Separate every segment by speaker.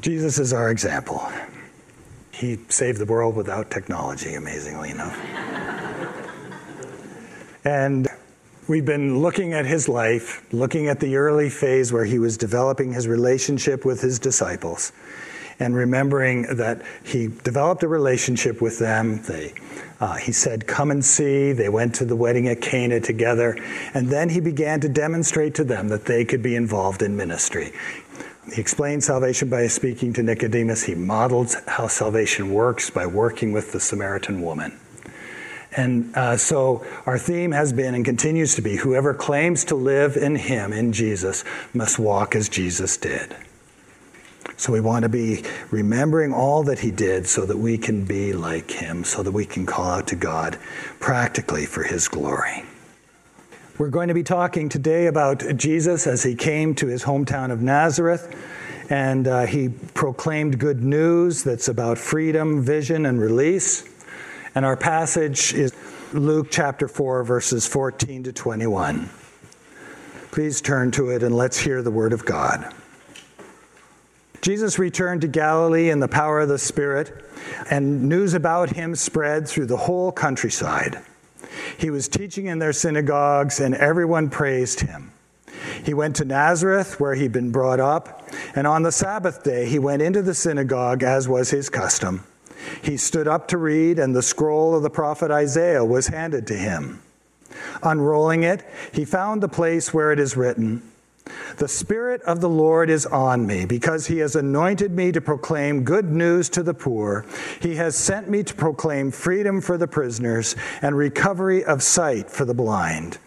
Speaker 1: Jesus is our example. He saved the world without technology, amazingly enough. and we've been looking at his life, looking at the early phase where he was developing his relationship with his disciples, and remembering that he developed a relationship with them. They, uh, he said, Come and see. They went to the wedding at Cana together. And then he began to demonstrate to them that they could be involved in ministry. He explained salvation by speaking to Nicodemus. He modeled how salvation works by working with the Samaritan woman. And uh, so our theme has been and continues to be whoever claims to live in Him, in Jesus, must walk as Jesus did. So we want to be remembering all that He did so that we can be like Him, so that we can call out to God practically for His glory. We're going to be talking today about Jesus as he came to his hometown of Nazareth and uh, he proclaimed good news that's about freedom, vision, and release. And our passage is Luke chapter 4, verses 14 to 21. Please turn to it and let's hear the word of God. Jesus returned to Galilee in the power of the Spirit, and news about him spread through the whole countryside. He was teaching in their synagogues, and everyone praised him. He went to Nazareth, where he'd been brought up, and on the Sabbath day he went into the synagogue, as was his custom. He stood up to read, and the scroll of the prophet Isaiah was handed to him. Unrolling it, he found the place where it is written, the Spirit of the Lord is on me because he has anointed me to proclaim good news to the poor. He has sent me to proclaim freedom for the prisoners and recovery of sight for the blind,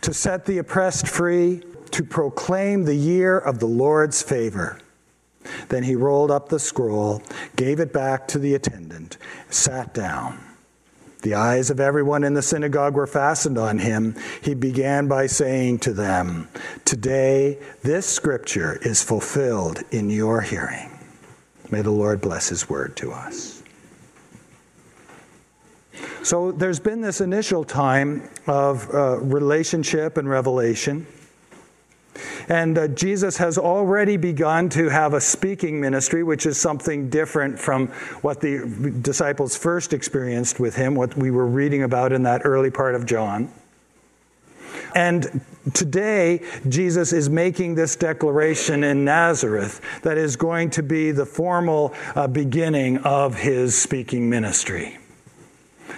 Speaker 1: to set the oppressed free, to proclaim the year of the Lord's favor. Then he rolled up the scroll, gave it back to the attendant, sat down. The eyes of everyone in the synagogue were fastened on him. He began by saying to them, Today this scripture is fulfilled in your hearing. May the Lord bless his word to us. So there's been this initial time of uh, relationship and revelation. And uh, Jesus has already begun to have a speaking ministry, which is something different from what the disciples first experienced with him, what we were reading about in that early part of John. And today, Jesus is making this declaration in Nazareth that is going to be the formal uh, beginning of his speaking ministry.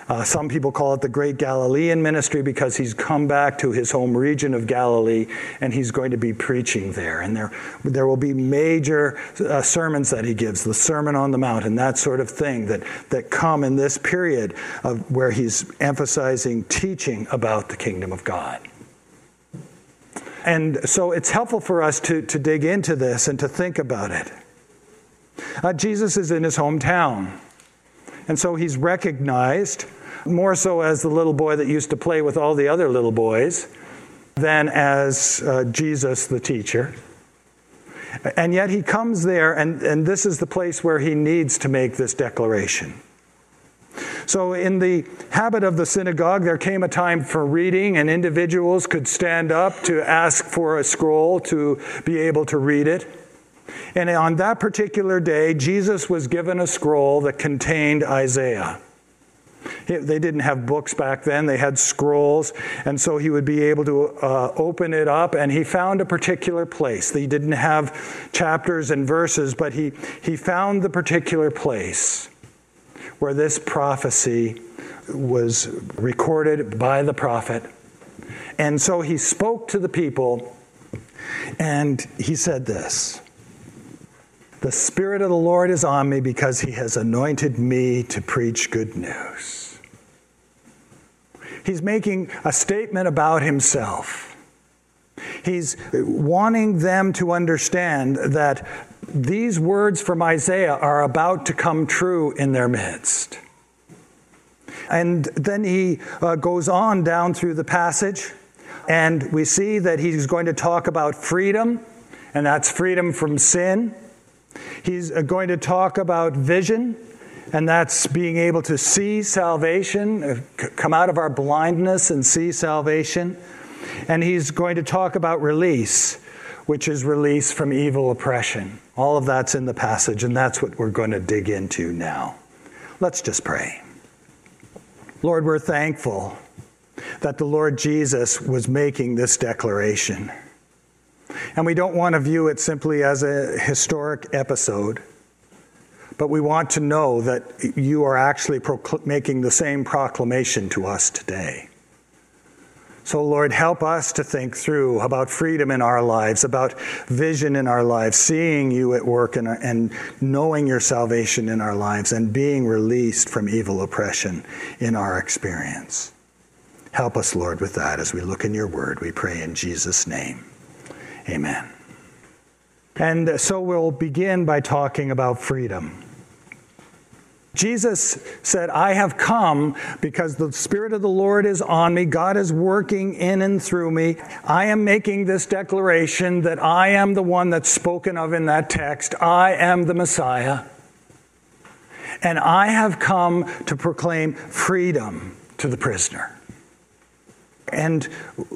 Speaker 1: Uh, some people call it the Great Galilean Ministry because he's come back to his home region of Galilee and he's going to be preaching there. And there, there will be major uh, sermons that he gives, the Sermon on the Mount and that sort of thing that, that come in this period of where he's emphasizing teaching about the kingdom of God. And so it's helpful for us to, to dig into this and to think about it. Uh, Jesus is in his hometown. And so he's recognized more so as the little boy that used to play with all the other little boys than as uh, Jesus the teacher. And yet he comes there, and, and this is the place where he needs to make this declaration. So, in the habit of the synagogue, there came a time for reading, and individuals could stand up to ask for a scroll to be able to read it. And on that particular day, Jesus was given a scroll that contained Isaiah. They didn't have books back then, they had scrolls. And so he would be able to uh, open it up, and he found a particular place. He didn't have chapters and verses, but he, he found the particular place where this prophecy was recorded by the prophet. And so he spoke to the people, and he said this. The Spirit of the Lord is on me because He has anointed me to preach good news. He's making a statement about Himself. He's wanting them to understand that these words from Isaiah are about to come true in their midst. And then he uh, goes on down through the passage, and we see that he's going to talk about freedom, and that's freedom from sin. He's uh, going to talk about vision, and that's being able to see salvation, uh, come out of our blindness and see salvation. And he's going to talk about release, which is release from evil oppression. All of that's in the passage, and that's what we're going to dig into now. Let's just pray. Lord, we're thankful that the Lord Jesus was making this declaration. And we don't want to view it simply as a historic episode, but we want to know that you are actually procl- making the same proclamation to us today. So, Lord, help us to think through about freedom in our lives, about vision in our lives, seeing you at work and, and knowing your salvation in our lives, and being released from evil oppression in our experience. Help us, Lord, with that as we look in your word. We pray in Jesus' name. Amen. And so we'll begin by talking about freedom. Jesus said, I have come because the Spirit of the Lord is on me. God is working in and through me. I am making this declaration that I am the one that's spoken of in that text. I am the Messiah. And I have come to proclaim freedom to the prisoner. And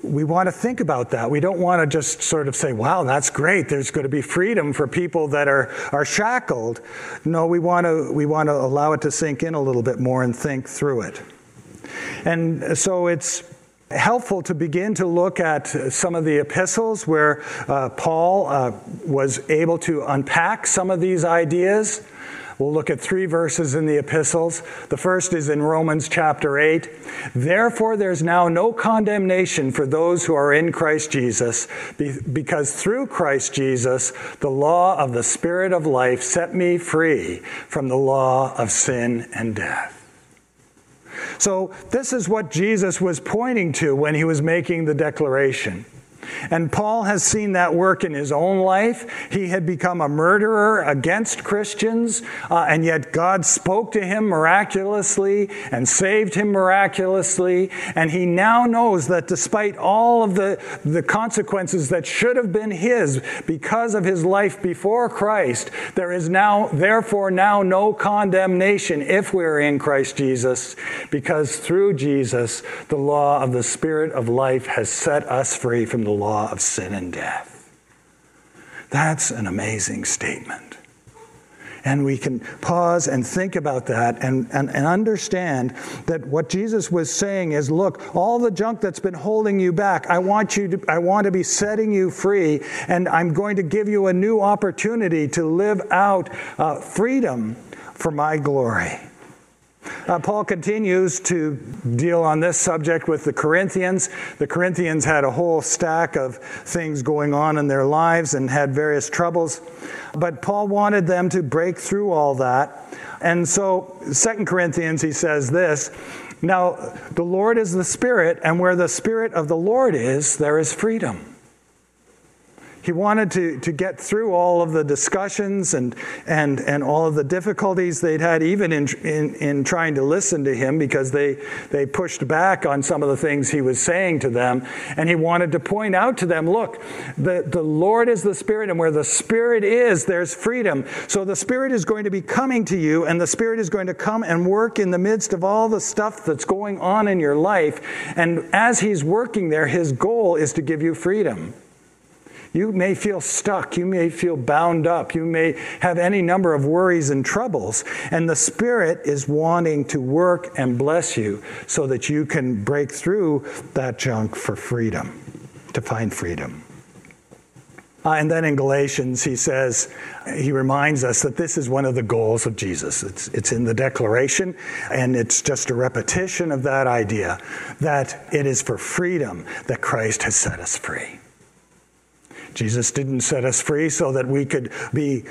Speaker 1: we want to think about that. We don't want to just sort of say, wow, that's great. There's going to be freedom for people that are, are shackled. No, we want, to, we want to allow it to sink in a little bit more and think through it. And so it's helpful to begin to look at some of the epistles where uh, Paul uh, was able to unpack some of these ideas. We'll look at three verses in the epistles. The first is in Romans chapter 8. Therefore, there's now no condemnation for those who are in Christ Jesus, because through Christ Jesus, the law of the Spirit of life set me free from the law of sin and death. So, this is what Jesus was pointing to when he was making the declaration. And Paul has seen that work in his own life. He had become a murderer against Christians, uh, and yet God spoke to him miraculously and saved him miraculously. And he now knows that despite all of the, the consequences that should have been his because of his life before Christ, there is now, therefore, now no condemnation if we're in Christ Jesus, because through Jesus, the law of the Spirit of life has set us free from the law of sin and death. That's an amazing statement. And we can pause and think about that and, and, and, understand that what Jesus was saying is look, all the junk that's been holding you back, I want, you to, I want to be setting you free, and I'm going to give you a new opportunity to live out uh, freedom for my glory. Uh, Paul continues to deal on this subject with the Corinthians. The Corinthians had a whole stack of things going on in their lives and had various troubles. But Paul wanted them to break through all that. And so, Second Corinthians, he says this Now, the Lord is the Spirit, and where the Spirit of the Lord is, there is freedom. He wanted to, to get through all of the discussions and, and, and all of the difficulties they'd had, even in, in, in trying to listen to him, because they, they pushed back on some of the things he was saying to them. And he wanted to point out to them look, the, the Lord is the Spirit, and where the Spirit is, there's freedom. So the Spirit is going to be coming to you, and the Spirit is going to come and work in the midst of all the stuff that's going on in your life. And as He's working there, His goal is to give you freedom. You may feel stuck. You may feel bound up. You may have any number of worries and troubles. And the Spirit is wanting to work and bless you so that you can break through that junk for freedom, to find freedom. Uh, and then in Galatians, he says, he reminds us that this is one of the goals of Jesus. It's, it's in the declaration, and it's just a repetition of that idea that it is for freedom that Christ has set us free. Jesus didn't set us free so that we could be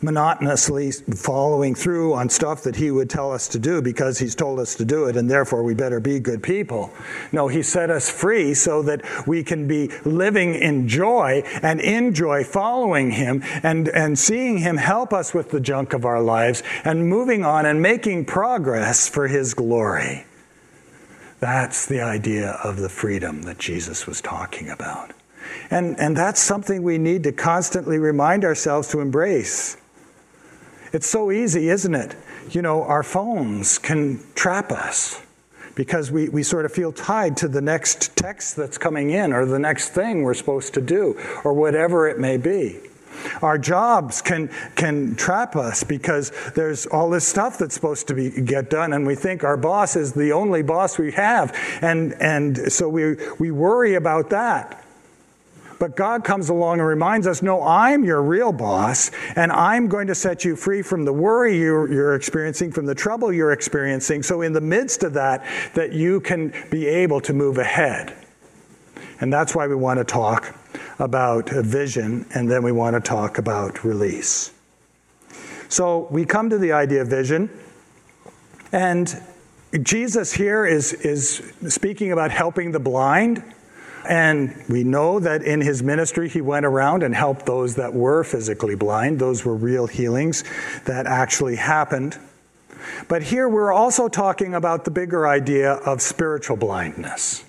Speaker 1: monotonously following through on stuff that He would tell us to do because He's told us to do it, and therefore we better be good people. No, He set us free so that we can be living in joy and in joy following Him and, and seeing Him help us with the junk of our lives and moving on and making progress for His glory. That's the idea of the freedom that Jesus was talking about. And, and that's something we need to constantly remind ourselves to embrace. It's so easy, isn't it? You know, our phones can trap us because we, we sort of feel tied to the next text that's coming in or the next thing we're supposed to do or whatever it may be. Our jobs can, can trap us because there's all this stuff that's supposed to be, get done, and we think our boss is the only boss we have. And, and so we, we worry about that. But God comes along and reminds us no, I'm your real boss, and I'm going to set you free from the worry you're, you're, experiencing, from the trouble you're experiencing. So, in the midst of that, that you can be able to move ahead. And that's why we want to talk about vision, and then we want to talk about release. So we come to the idea of vision, and Jesus here is, is speaking about helping the blind. And we know that in his ministry, he went around and helped those that were physically blind. Those were real healings that actually happened. But here we're also talking about the bigger idea of spiritual blindness.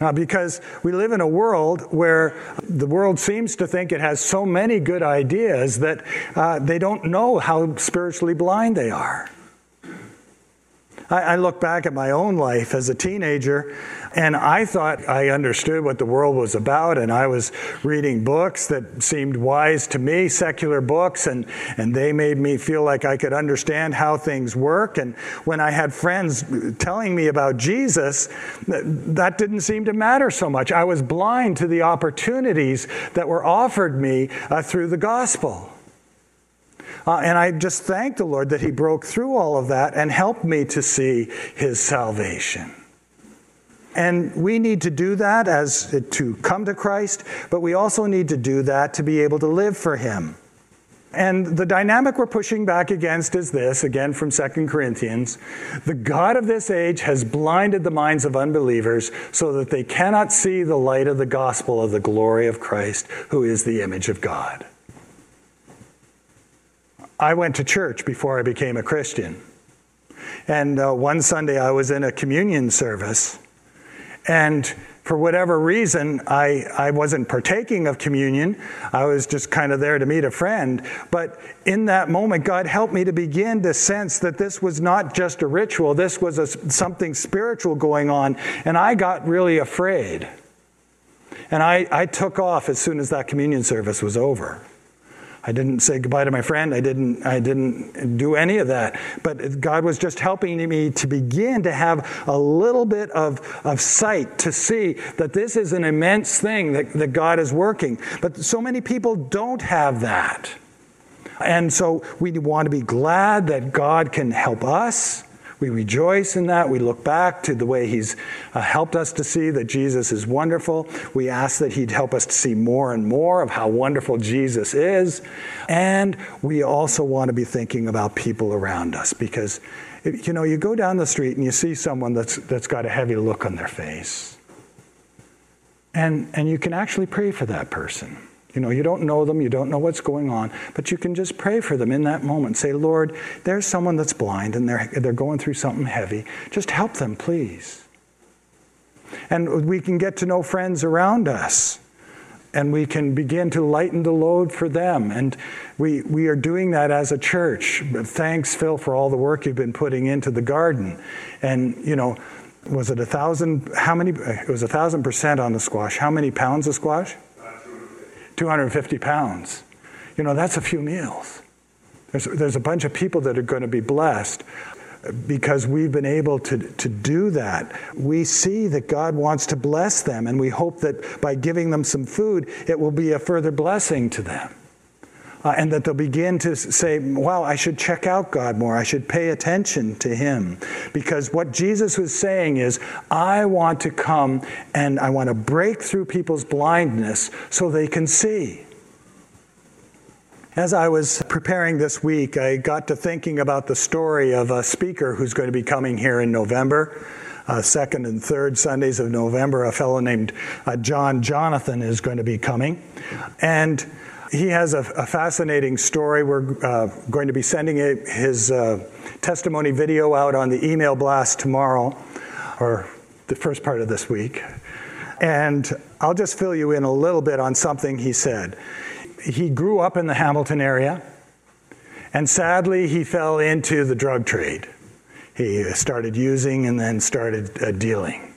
Speaker 1: Uh, because we live in a world where the world seems to think it has so many good ideas that uh, they don't know how spiritually blind they are. I, I look back at my own life as a teenager, and I thought I understood what the world was about, and I was reading books that seemed wise to me, secular books, and, and they made me feel like I could understand how things work. And when I had friends telling me about Jesus, that didn't seem to matter so much. I was blind to the opportunities that were offered me uh, through the gospel. Uh, and I just thank the Lord that He broke through all of that and helped me to see His salvation. And we need to do that as to come to Christ, but we also need to do that to be able to live for Him. And the dynamic we're pushing back against is this, again from 2 Corinthians. The God of this age has blinded the minds of unbelievers so that they cannot see the light of the gospel of the glory of Christ, who is the image of God. I went to church before I became a Christian. And uh, one Sunday I was in a communion service. And for whatever reason, I, I wasn't partaking of communion. I was just kind of there to meet a friend. But in that moment, God helped me to begin to sense that this was not just a ritual, this was a, something spiritual going on. And I got really afraid. And I, I took off as soon as that communion service was over. I didn't say goodbye to my friend. I didn't, I didn't do any of that. But God was just helping me to begin to have a little bit of, of sight to see that this is an immense thing that, that God is working. But so many people don't have that. And so we want to be glad that God can help us we rejoice in that. We look back to the way He's uh, helped us to see that Jesus is wonderful. We ask that He'd help us to see more and more of how wonderful Jesus is. And we also want to be thinking about people around us because, you know, you go down the street and you see someone that's, that's got a heavy look on their face. And, and you can actually pray for that person. You know, you don't know them, you don't know what's going on, but you can just pray for them in that moment. Say, Lord, there's someone that's blind and they're, they're going through something heavy. Just help them, please. And we can get to know friends around us and we can begin to lighten the load for them. And we, we are doing that as a church. Thanks, Phil, for all the work you've been putting into the garden. And, you know, was it a thousand? How many? It was a thousand percent on the squash. How many pounds of squash? 250 pounds. You know, that's a few meals. There's, there's a bunch of people that are going to be blessed because we've been able to, to do that. We see that God wants to bless them, and we hope that by giving them some food, it will be a further blessing to them uh, and that they'll begin to say, wow, I should check out God more. I should pay attention to Him. Because what Jesus was saying is, I want to come and I want to break through people's blindness so they can see. As I was preparing this week, I got to thinking about the story of a speaker who's going to be coming here in November. Uh, second and third Sundays of November, a fellow named uh, John Jonathan is going to be coming. And he has a, a fascinating story. We're uh, going to be sending a, his uh, testimony video out on the email blast tomorrow, or the first part of this week. And I'll just fill you in a little bit on something he said. He grew up in the Hamilton area, and sadly, he fell into the drug trade. He started using and then started uh, dealing.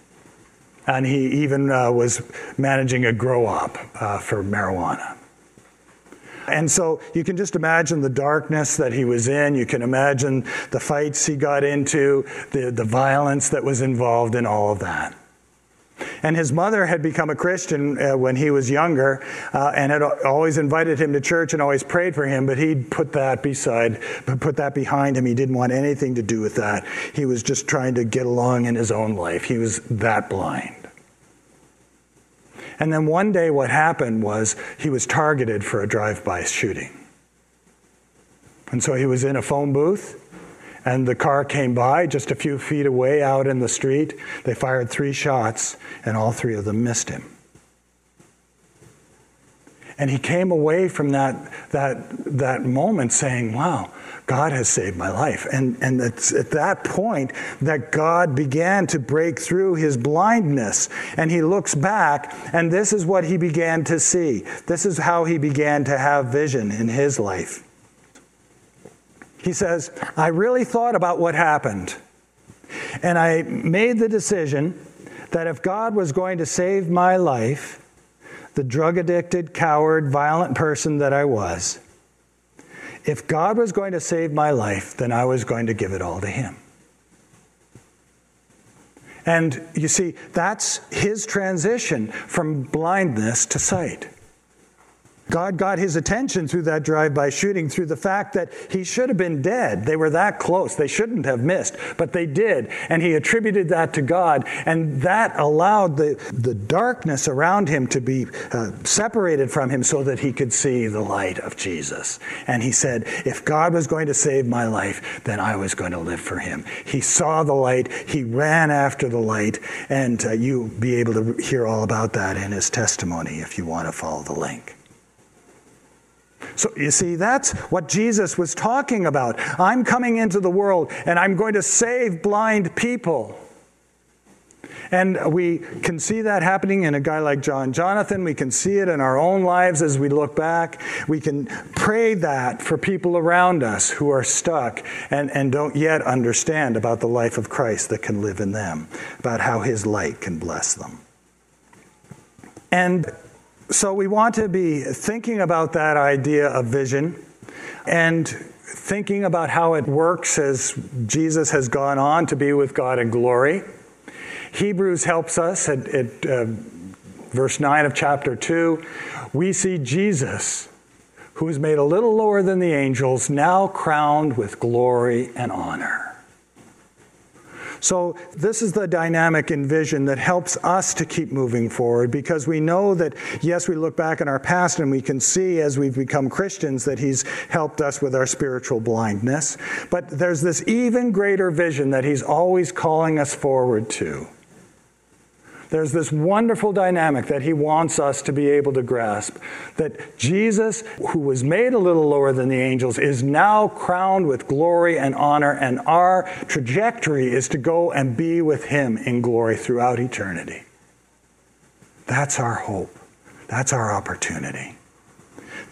Speaker 1: And he even uh, was managing a grow op uh, for marijuana. And so you can just imagine the darkness that he was in. You can imagine the fights he got into, the, the violence that was involved in all of that. And his mother had become a Christian uh, when he was younger uh, and had always invited him to church and always prayed for him, but he'd put that beside, put that behind him. He didn't want anything to do with that. He was just trying to get along in his own life. He was that blind. And then one day, what happened was he was targeted for a drive by shooting. And so he was in a phone booth, and the car came by just a few feet away out in the street. They fired three shots, and all three of them missed him. And he came away from that, that, that moment saying, Wow, God has saved my life. And, and it's at that point that God began to break through his blindness. And he looks back, and this is what he began to see. This is how he began to have vision in his life. He says, I really thought about what happened. And I made the decision that if God was going to save my life, the drug addicted, coward, violent person that I was, if God was going to save my life, then I was going to give it all to Him. And you see, that's his transition from blindness to sight. God got his attention through that drive by shooting through the fact that he should have been dead. They were that close. They shouldn't have missed, but they did. And he attributed that to God. And that allowed the, the darkness around him to be uh, separated from him so that he could see the light of Jesus. And he said, If God was going to save my life, then I was going to live for him. He saw the light, he ran after the light, and uh, you'll be able to hear all about that in his testimony if you want to follow the link. So you see, that's what Jesus was talking about. I'm coming into the world and I'm going to save blind people. And we can see that happening in a guy like John Jonathan. We can see it in our own lives as we look back. We can pray that for people around us who are stuck and, and don't yet understand about the life of Christ that can live in them, about how his light can bless them. And so we want to be thinking about that idea of vision and thinking about how it works as Jesus has gone on to be with God in glory. Hebrews helps us at, at uh, verse 9 of chapter 2. We see Jesus, who is made a little lower than the angels, now crowned with glory and honor. So, this is the dynamic in vision that helps us to keep moving forward because we know that, yes, we look back in our past and we can see as we've become Christians that He's helped us with our spiritual blindness. But there's this even greater vision that He's always calling us forward to. There's this wonderful dynamic that he wants us to be able to grasp that Jesus, who was made a little lower than the angels, is now crowned with glory and honor, and our trajectory is to go and be with him in glory throughout eternity. That's our hope. That's our opportunity.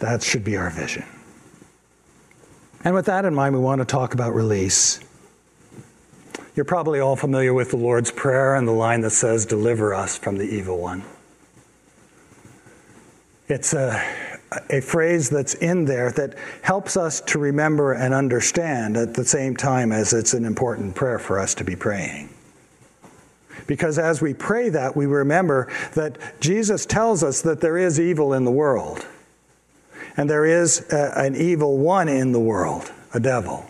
Speaker 1: That should be our vision. And with that in mind, we want to talk about release. You're probably all familiar with the Lord's Prayer and the line that says, Deliver us from the evil one. It's a, a phrase that's in there that helps us to remember and understand at the same time as it's an important prayer for us to be praying. Because as we pray that, we remember that Jesus tells us that there is evil in the world. And there is a, an evil one in the world, a devil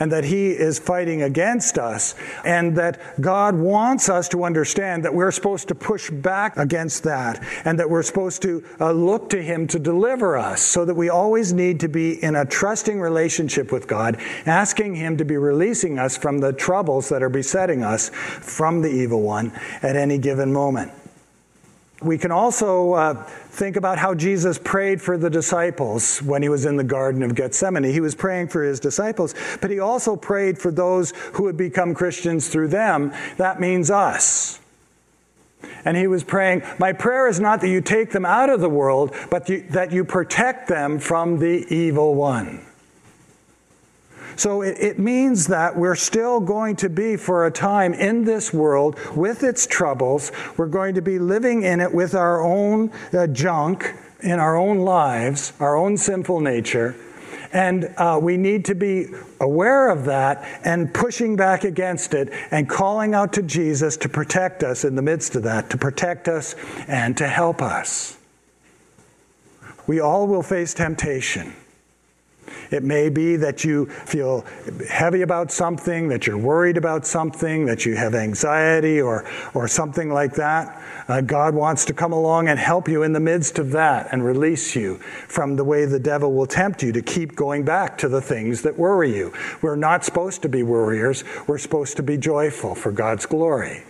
Speaker 1: and that He is fighting against us, and that God wants us to understand that we're supposed to push back against that, and that we're supposed to uh, look to Him to deliver us, so that we always need to be in a trusting relationship with God, asking Him to be releasing us from the troubles that are besetting us from the evil one at any given moment. We can also uh, think about how Jesus prayed for the disciples when he was in the Garden of Gethsemane. He was praying for his disciples, but he also prayed for those who would become Christians through them. That means us. And he was praying, My prayer is not that you take them out of the world, but that you protect them from the evil one. So it, it, means that we're still going to be, for a time, in this world with its troubles. We're going to be living in it with our own uh, junk in our own lives, our own sinful nature. And uh, we need to be aware of that and pushing back against it and calling out to Jesus to protect us in the midst of that, to protect us and to help us. We all will face temptation. It may be that you feel heavy about something, that you're worried about something, that you have anxiety or, or something like that. Uh, God wants to come along and help you in the midst of that and release you from the way the devil will tempt you to keep going back to the things that worry you. We're not supposed to be worriers, we're supposed to be joyful for God's glory.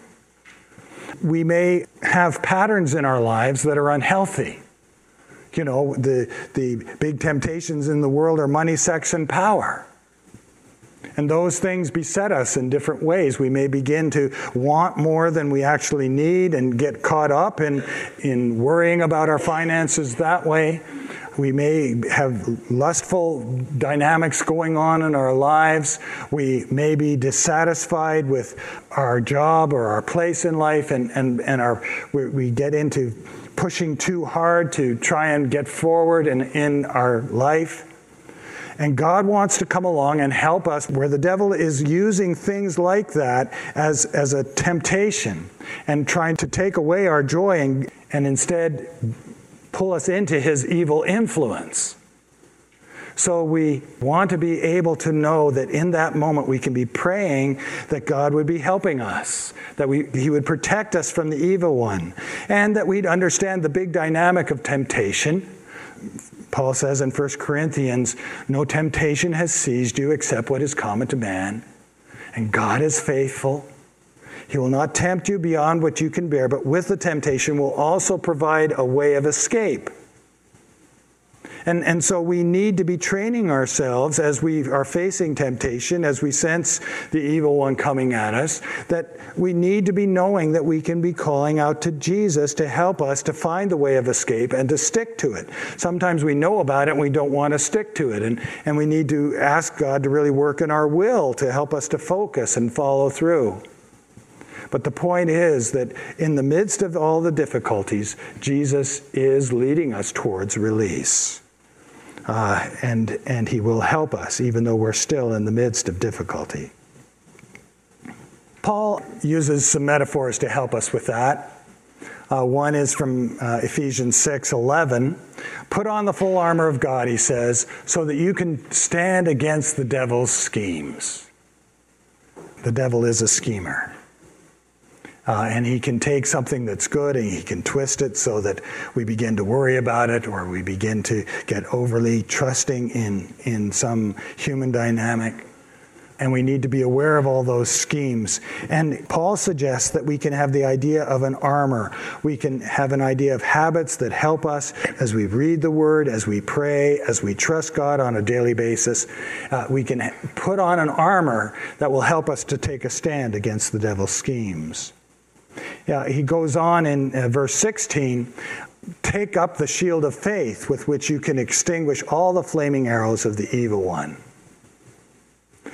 Speaker 1: We may have patterns in our lives that are unhealthy. You know, the, the big temptations in the world are money, sex, and power. And those things beset us in different ways. We may begin to want more than we actually need and get caught up in, in worrying about our finances that way. We may have lustful dynamics going on in our lives. We may be dissatisfied with our job or our place in life, and, and, and our, we, we get into pushing too hard to try and get forward in, in our life. And God wants to come along and help us where the devil is using things like that as, as a temptation and trying to take away our joy and, and instead pull us into his evil influence. So we want to be able to know that in that moment we can be praying that God would be helping us, that we, He would protect us from the evil one, and that we'd understand the big dynamic of temptation. Paul says in 1 Corinthians, No temptation has seized you except what is common to man. And God is faithful. He will not tempt you beyond what you can bear, but with the temptation will also provide a way of escape and, and so we need to be training ourselves as we are facing temptation, as we sense the evil one coming at us, that we need to be knowing that we can be calling out to Jesus to help us to find the way of escape and to stick to it. Sometimes we know about it and we don't want to stick to it. And, and we need to ask God to really work in our will to help us to focus and follow through. But the point is that in the midst of all the difficulties, Jesus is leading us towards release uh, and, and He will help us, even though we're still in the midst of difficulty. Paul uses some metaphors to help us with that. Uh, one is from uh, Ephesians 6 11. Put on the full armor of God, he says, so that you can stand against the devil's schemes. The devil is a schemer. Uh, and he can take something that's good and he can twist it so that we begin to worry about it or we begin to get overly trusting in, in some human dynamic. And we need to be aware of all those schemes. And Paul suggests that we can have the idea of an armor. We can have an idea of habits that help us as we read the word, as we pray, as we trust God on a daily basis. Uh, we can put on an armor that will help us to take a stand against the devil's schemes. Yeah, he goes on in uh, verse 16 take up the shield of faith with which you can extinguish all the flaming arrows of the evil one.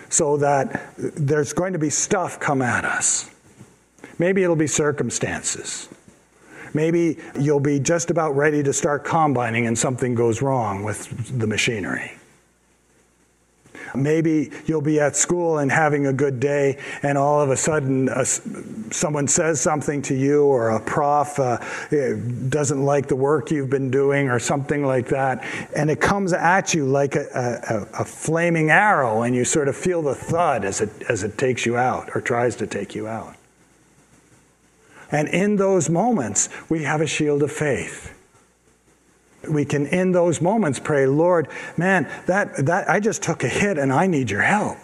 Speaker 1: So that there's going to be stuff come at us. Maybe it'll be circumstances. Maybe you'll be just about ready to start combining and something goes wrong with the machinery. Maybe you'll be at school and having a good day, and all of a sudden uh, someone says something to you, or a prof uh, eh, doesn't like the work you've been doing, or something like that, and it comes at you like a, a, a flaming arrow, and you sort of feel the thud as it, as it takes you out or tries to take you out. And in those moments, we have a shield of faith. We can, in those moments, pray, Lord, man, that, that I just took a hit and I need your help.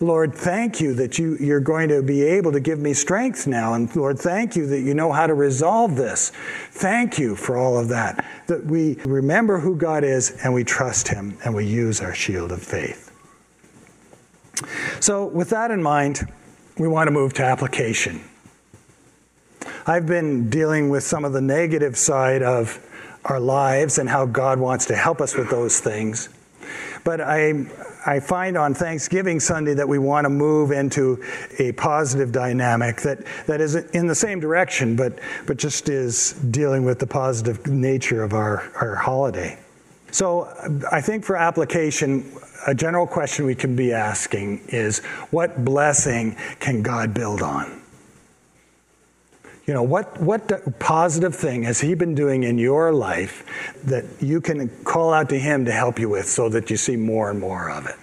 Speaker 1: Lord, thank you that you, you're going to be able to give me strength now. And Lord, thank you that you know how to resolve this. Thank you for all of that. That we remember who God is and we trust Him and we use our shield of faith. So, with that in mind, we want to move to application. I've been dealing with some of the negative side of our lives and how God wants to help us with those things. But I, I find on Thanksgiving Sunday that we want to move into a positive dynamic that, that is in the same direction, but, but just is dealing with the positive nature of our, our holiday. So I think for application, a general question we can be asking is what blessing can God build on? You know, what, what positive thing has He been doing in your life that you can call out to Him to help you with so that you see more and more of it?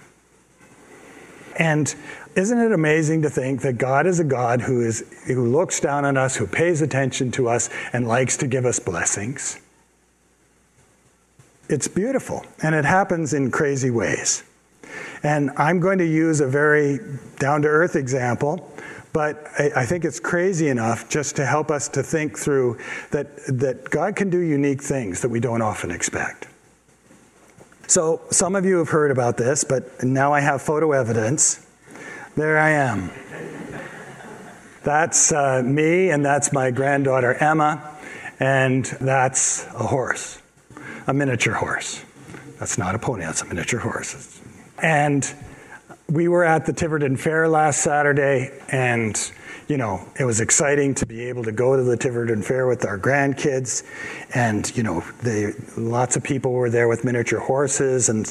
Speaker 1: And isn't it amazing to think that God is a God who, is, who looks down on us, who pays attention to us, and likes to give us blessings? It's beautiful, and it happens in crazy ways. And I'm going to use a very down to earth example but I, I, think it's crazy enough just to help us to think through that, that God can do unique things that we don't often expect. So, some of you have heard about this, but now I have photo evidence. There I am. That's uh, me, and that's my granddaughter Emma, and that's a horse, a miniature horse. That's not a pony, that's a miniature horse. And we were at the Tiverton Fair last Saturday, and you know, it was exciting to be able to go to the Tiverton Fair with our grandkids. And, you know, they, lots of people were there with miniature horses, and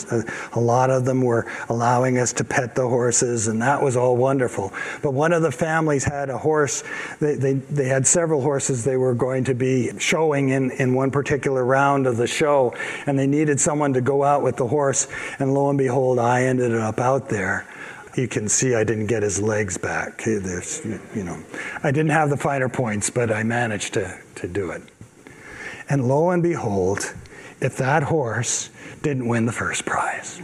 Speaker 1: a, lot of them were allowing us to pet the horses, and that was all wonderful. But one of the families had a horse, they, they, they had several horses they were going to be showing in, in one particular round of the show, and they needed someone to go out with the horse, and lo and behold, I ended up out there you can see I didn't get his legs back. There's, you know, I didn't have the finer points, but I managed to, to do it. And lo and behold, if that horse didn't win the first prize.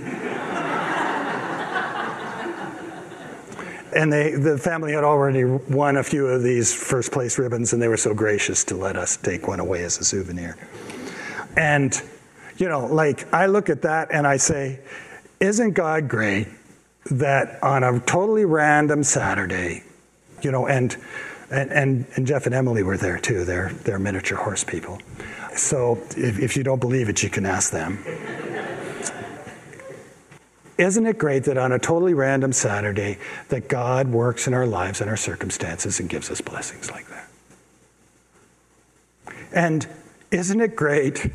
Speaker 1: and they, the family had already won a few of these first place ribbons, and they were so gracious to let us take one away as a souvenir. And, you know, like I look at that and I say, isn't God great that on a totally random Saturday, you know, and and, and, and Jeff and Emily were there too. They're, they're miniature horse people. So if, if you don't believe it, you can ask them. Isn't it great that on a totally random Saturday that God works in our lives and our circumstances and gives us blessings like that? And isn't it great?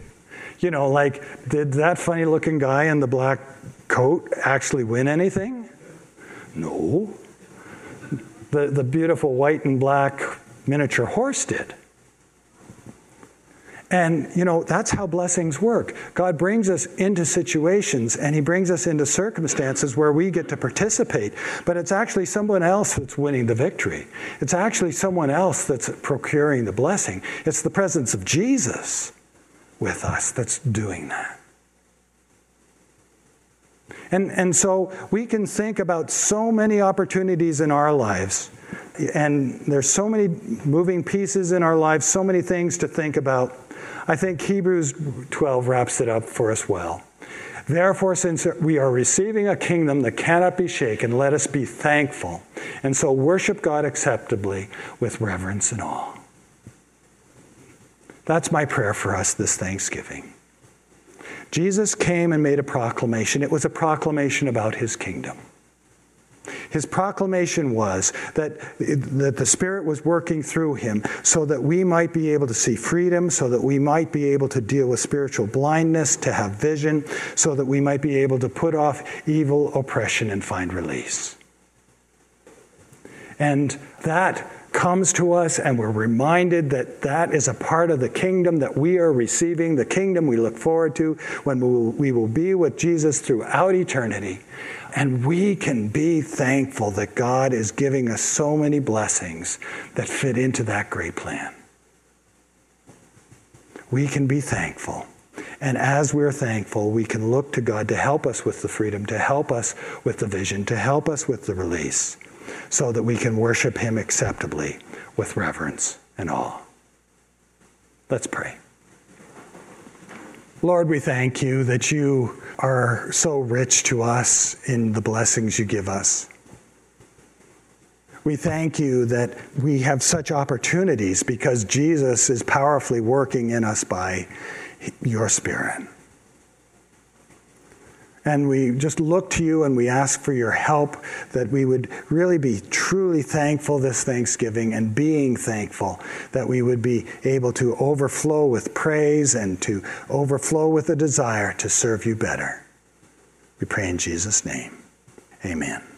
Speaker 1: You know, like, did that funny looking guy in the black coat actually win anything? No. The, the beautiful white and black miniature horse did. And, you know, that's how blessings work. God brings us into situations and He brings us into circumstances where we get to participate, but it's actually someone else that's winning the victory. It's actually someone else that's procuring the blessing. It's the presence of Jesus with us that's doing that. And, and so we can think about so many opportunities in our lives. And there's so many moving pieces in our lives, so many things to think about. I think Hebrews 12 wraps it up for us well. Therefore, since we are receiving a kingdom that cannot be shaken, let us be thankful. And so worship God acceptably with reverence and awe. That's my prayer for us this Thanksgiving. Jesus came and made a proclamation. It was a proclamation about his kingdom. His proclamation was that, that the Spirit was working through him so that we might be able to see freedom, so that we might be able to deal with spiritual blindness, to have vision, so that we might be able to put off evil oppression and find release. And that comes to us and we're reminded that that is a part of the kingdom that we are receiving, the kingdom we look forward to when we will, we will be with Jesus throughout eternity. And we can be thankful that God is giving us so many blessings that fit into that great plan. We can be thankful. And as we're thankful, we can look to God to help us with the freedom, to help us with the vision, to help us with the release so that we can worship Him acceptably with reverence and awe. Let's pray. Lord, we thank you that you are so rich to us in the blessings you give us. We thank you that we have such opportunities because Jesus is powerfully working in us by your Spirit. And we just look to you and we ask for your help that we would really be truly thankful this Thanksgiving and being thankful that we would be able to overflow with praise and to overflow with a desire to serve you better. We pray in Jesus' name. Amen.